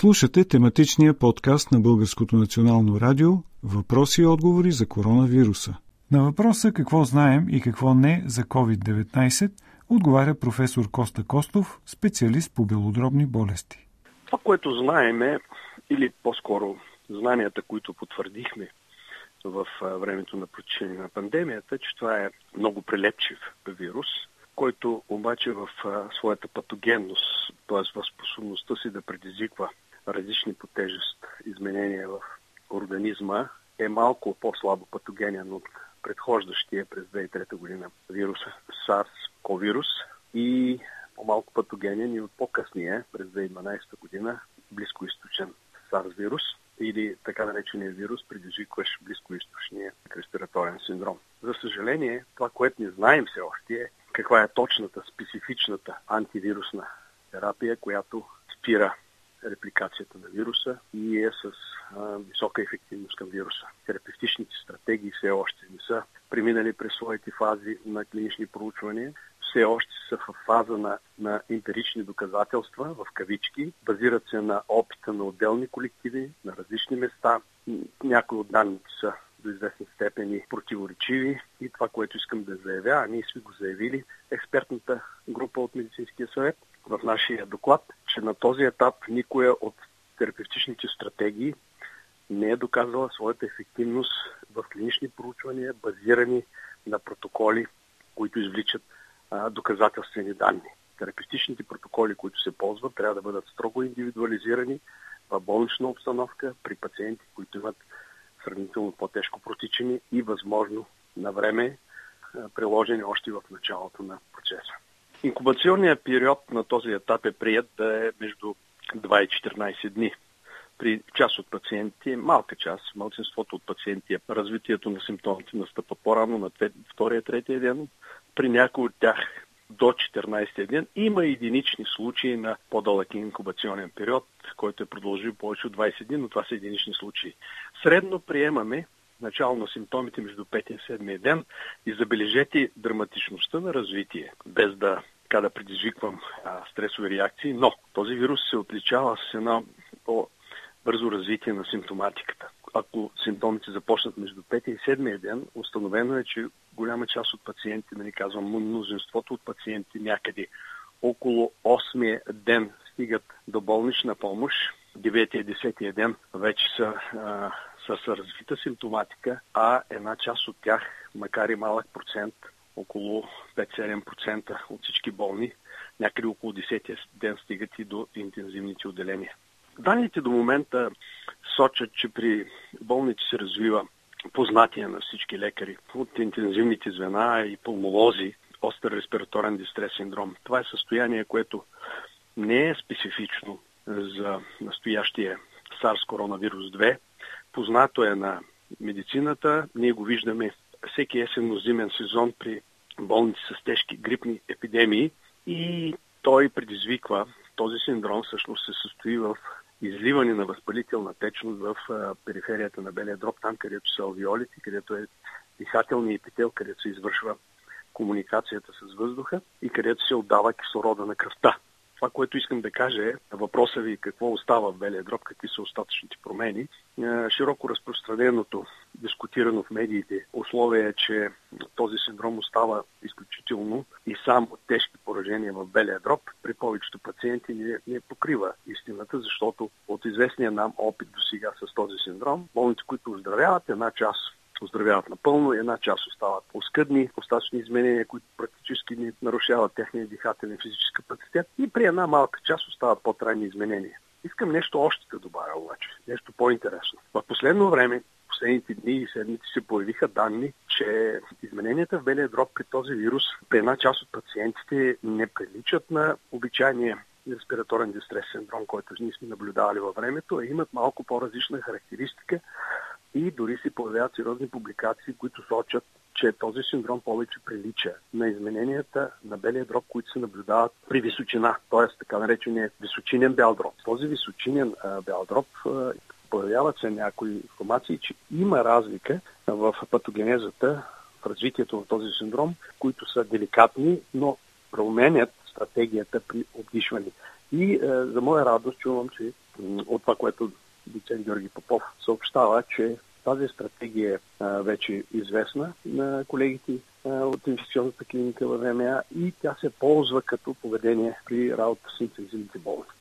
Слушате тематичния подкаст на Българското национално радио Въпроси и отговори за коронавируса. На въпроса какво знаем и какво не за COVID-19 отговаря професор Коста Костов, специалист по белодробни болести. Това, което знаем е, или по-скоро знанията, които потвърдихме в времето на протичане на пандемията, че това е много прилепчив вирус, който обаче в своята патогенност, т.е. в способността си да предизвиква различни по тежест изменения в организма, е малко по-слабо патогенен от предхождащия през 2003 година вируса SARS-CoV и по-малко патогенен и от по-късния през 2012 година близкоисточен SARS вирус или така наречения вирус, предизвикващ близкоисточния респираторен синдром. За съжаление, това, което не знаем все още е каква е точната, специфичната антивирусна терапия, която спира репликацията на вируса и е с а, висока ефективност към вируса. Терапевтичните стратегии все още не са преминали през своите фази на клинични проучвания, все още са в фаза на, на емпирични доказателства, в кавички, базират се на опита на отделни колективи, на различни места. Някои от данните са до известни степени противоречиви и това, което искам да заявя, а ние сме го заявили, експертната група от Медицинския съвет в нашия доклад, че на този етап никоя от терапевтичните стратегии не е доказала своята ефективност в клинични проучвания, базирани на протоколи, които извличат а, доказателствени данни. Терапевтичните протоколи, които се ползват, трябва да бъдат строго индивидуализирани в болнична обстановка при пациенти, които имат сравнително по-тежко протичане и възможно на време приложени още в началото на процеса. Инкубационният период на този етап е прият да е между 2 и 14 дни. При част от пациенти, малка част, малцинството от пациенти, развитието на симптомите настъпа по-рано на втория, третия ден. При някои от тях до 14 ден. Има единични случаи на по-дълъг инкубационен период, който е продължил повече от 20 дни, но това са единични случаи. Средно приемаме начало на симптомите между 5 и 7 ден и забележете драматичността на развитие, без да така да предизвиквам а, стресови реакции, но този вирус се отличава с едно по-бързо развитие на симптоматиката. Ако симптомите започнат между 5 и 7 ден, установено е, че голяма част от пациенти, да ни казвам мнозинството от пациенти някъде около 8 ден стигат до болнична помощ, 9 10 ден вече са а, с развита симптоматика, а една част от тях, макар и малък процент, около 5-7% от всички болни, някъде около 10 ден стигат и до интензивните отделения. Данните до момента сочат, че при болните се развива познатия на всички лекари от интензивните звена и пулмолози, остър респираторен дистрес синдром. Това е състояние, което не е специфично за настоящия SARS коронавирус 2. Познато е на медицината. Ние го виждаме всеки есенно-зимен сезон при болници с тежки грипни епидемии и той предизвиква, този синдром всъщност се състои в изливане на възпалителна течност в периферията на белия дроб, там където са алвиолите, където е дихателният епител, където се извършва комуникацията с въздуха и където се отдава кислорода на кръвта. Това, което искам да кажа е, въпроса ви какво остава в белия дроб, какви са остатъчните промени. Е, широко разпространеното, дискутирано в медиите, условие е, че този синдром остава изключително и само тежки поражения в белия дроб. При повечето пациенти не, не покрива истината, защото от известния нам опит до сега с този синдром, болните, които оздравяват, една част оздравяват напълно, една част остават оскъдни, остатъчни изменения, които практически не нарушават техния дихателен физически капацитет и при една малка част остават по-трайни изменения. Искам нещо още да добавя обаче, нещо по-интересно. В последно време, последните дни и седмици се появиха данни, че измененията в белия дроб при този вирус при една част от пациентите не приличат на обичайния респираторен дистрес синдром, който ние сме наблюдавали във времето, а имат малко по-различна характеристика и дори се появяват сериозни публикации, които сочат, че този синдром повече прилича на измененията на белия дроб, които се наблюдават при височина, т.е. така наречения височинен бял дроб. Този височинен а, бял дроб а, появяват се някои информации, че има разлика в патогенезата, в развитието на този синдром, които са деликатни, но променят стратегията при обдишване. И е, за моя радост чувам, че от това, което доцент Георги Попов съобщава, че тази стратегия е вече известна на колегите от инвестиционната клиника в ВМА и тя се ползва като поведение при работа с интензивните болни.